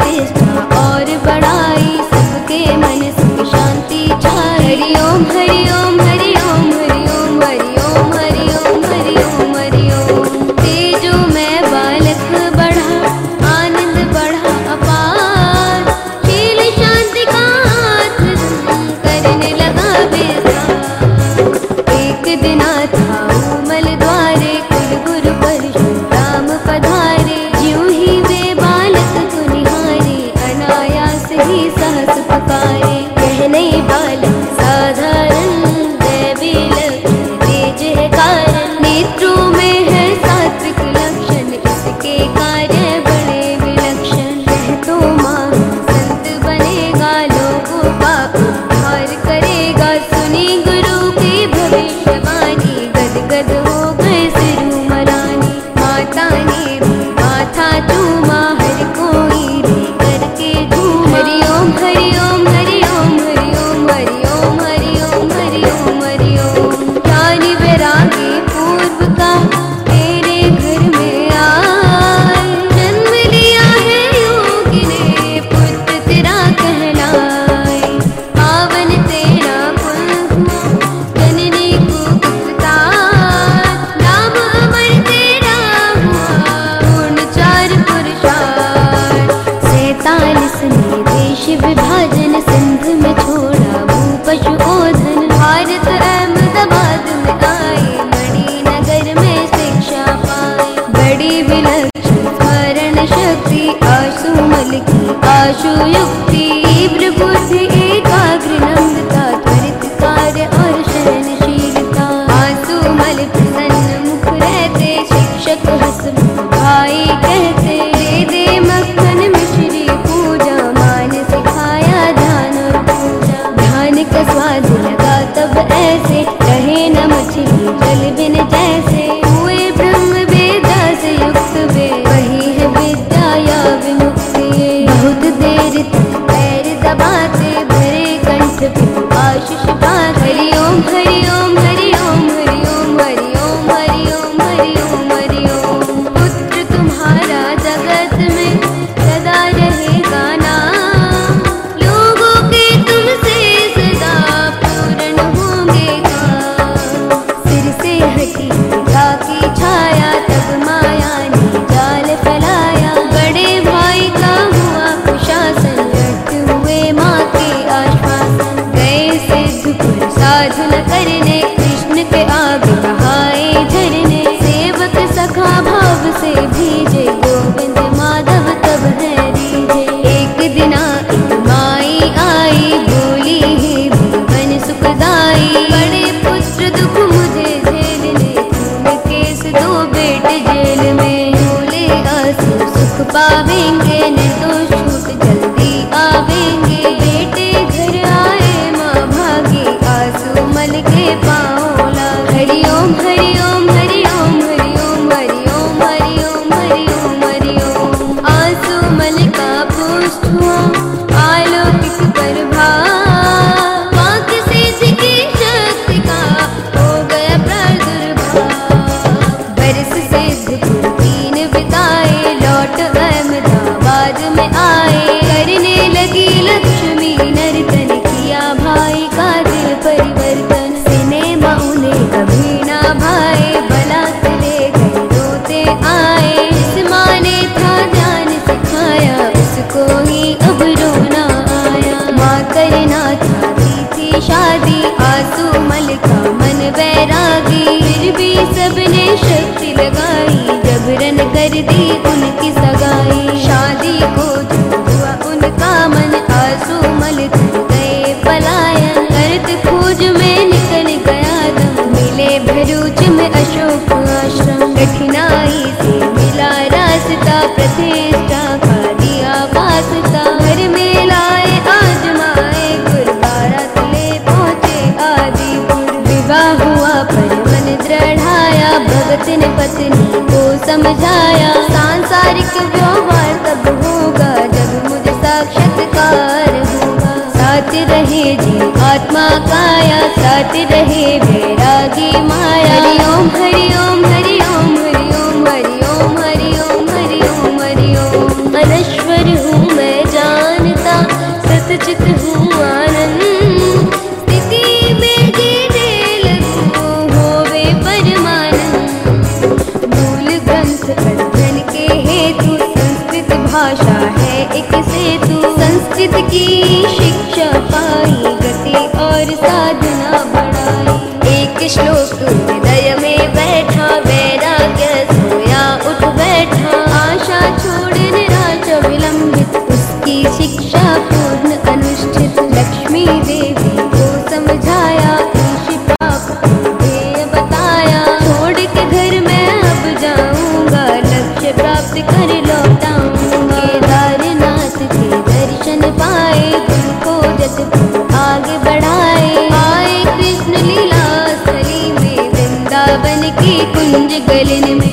this. दी उनकी सगाई। शादी को हुआ उनका मन, आँसू मल धर गए पलायन। अर्थ खोज में निकल गया दम, मिले भरूच में अशोक आश्रम। कठिनाई से मिला रास्ता, प्रतिष्ठा का दिया वास्ता। घर में लाए आजमाए गुरुद्वारा तले पहुँचे आदिपुर। विवाह हुआ पर मन दृढ़ाया, भगत ने पत्नी समझाया। सांसारिक व्यवहार तब होगा, जब मुझे साक्षात्कार होगा। साथ रहे जी, आत्मा काया, साथ रहे बैरागी माँ। जिद की şimdi galenim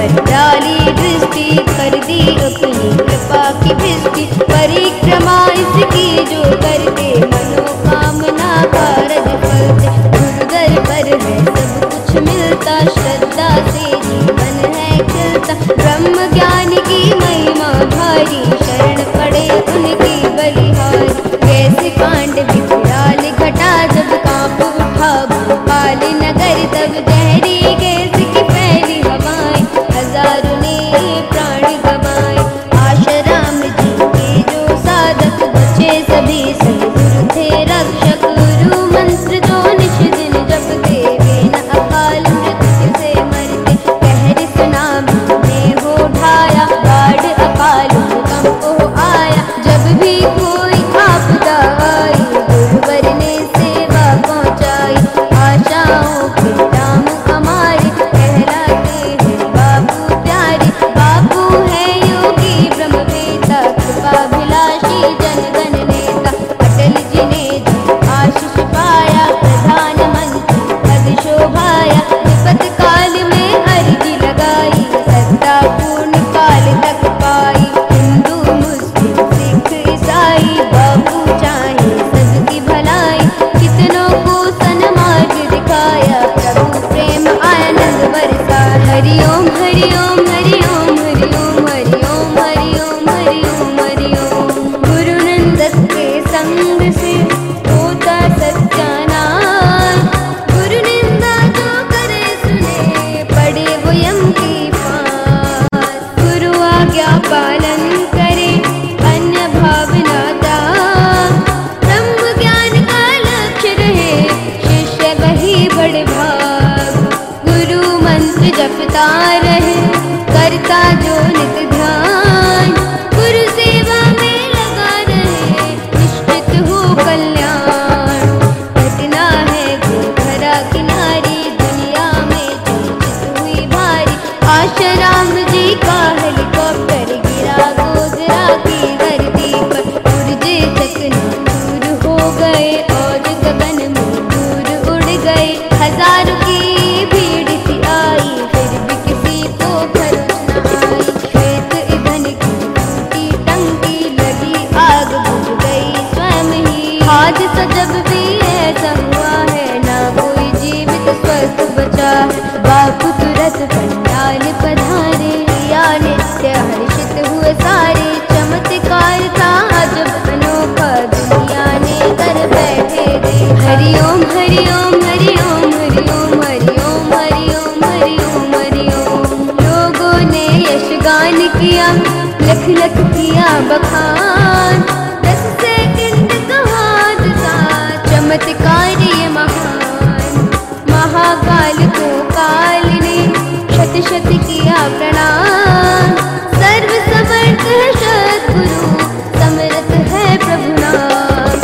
पर डाली दृष्टि कर दी अपनी कृपा की दृष्टि। परिक्रमा इसकी जो करते ज्ञान पधारे या नित्य हर्षित हुए सारे। चमत्कार था अनोखा दुनिया ने कर बैठे रे। हरि ओम हरि ओम हरि ओम हरि ओम हरि लोगों ने यश किया, लख लख किया बखान। किया प्रणाम। सर्व समर्थ है सतगुरु समर्थ है प्रभु नाम।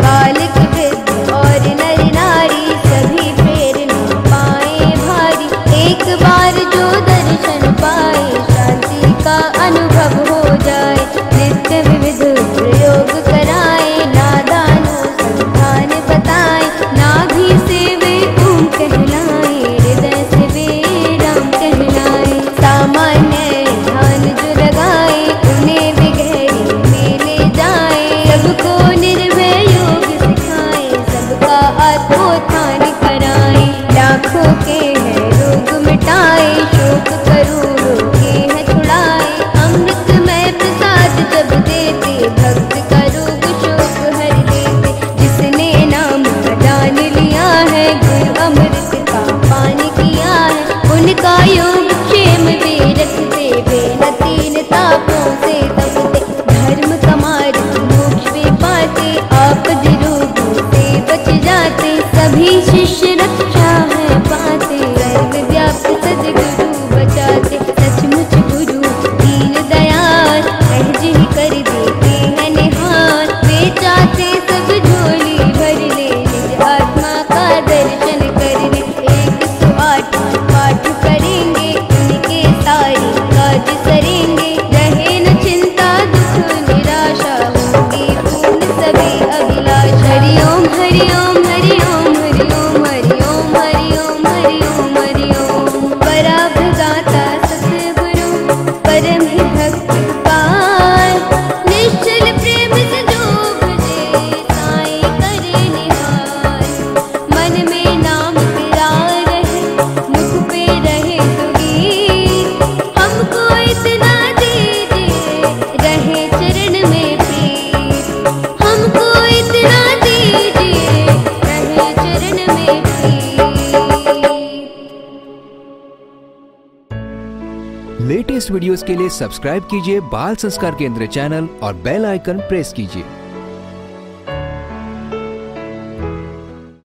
बालक वृद्ध और नर नारी, सभी प्रेरणा पाए भारी। एक बार सब्सक्राइब कीजिए बाल संस्कार केंद्र चैनल और बेल आइकन प्रेस कीजिए।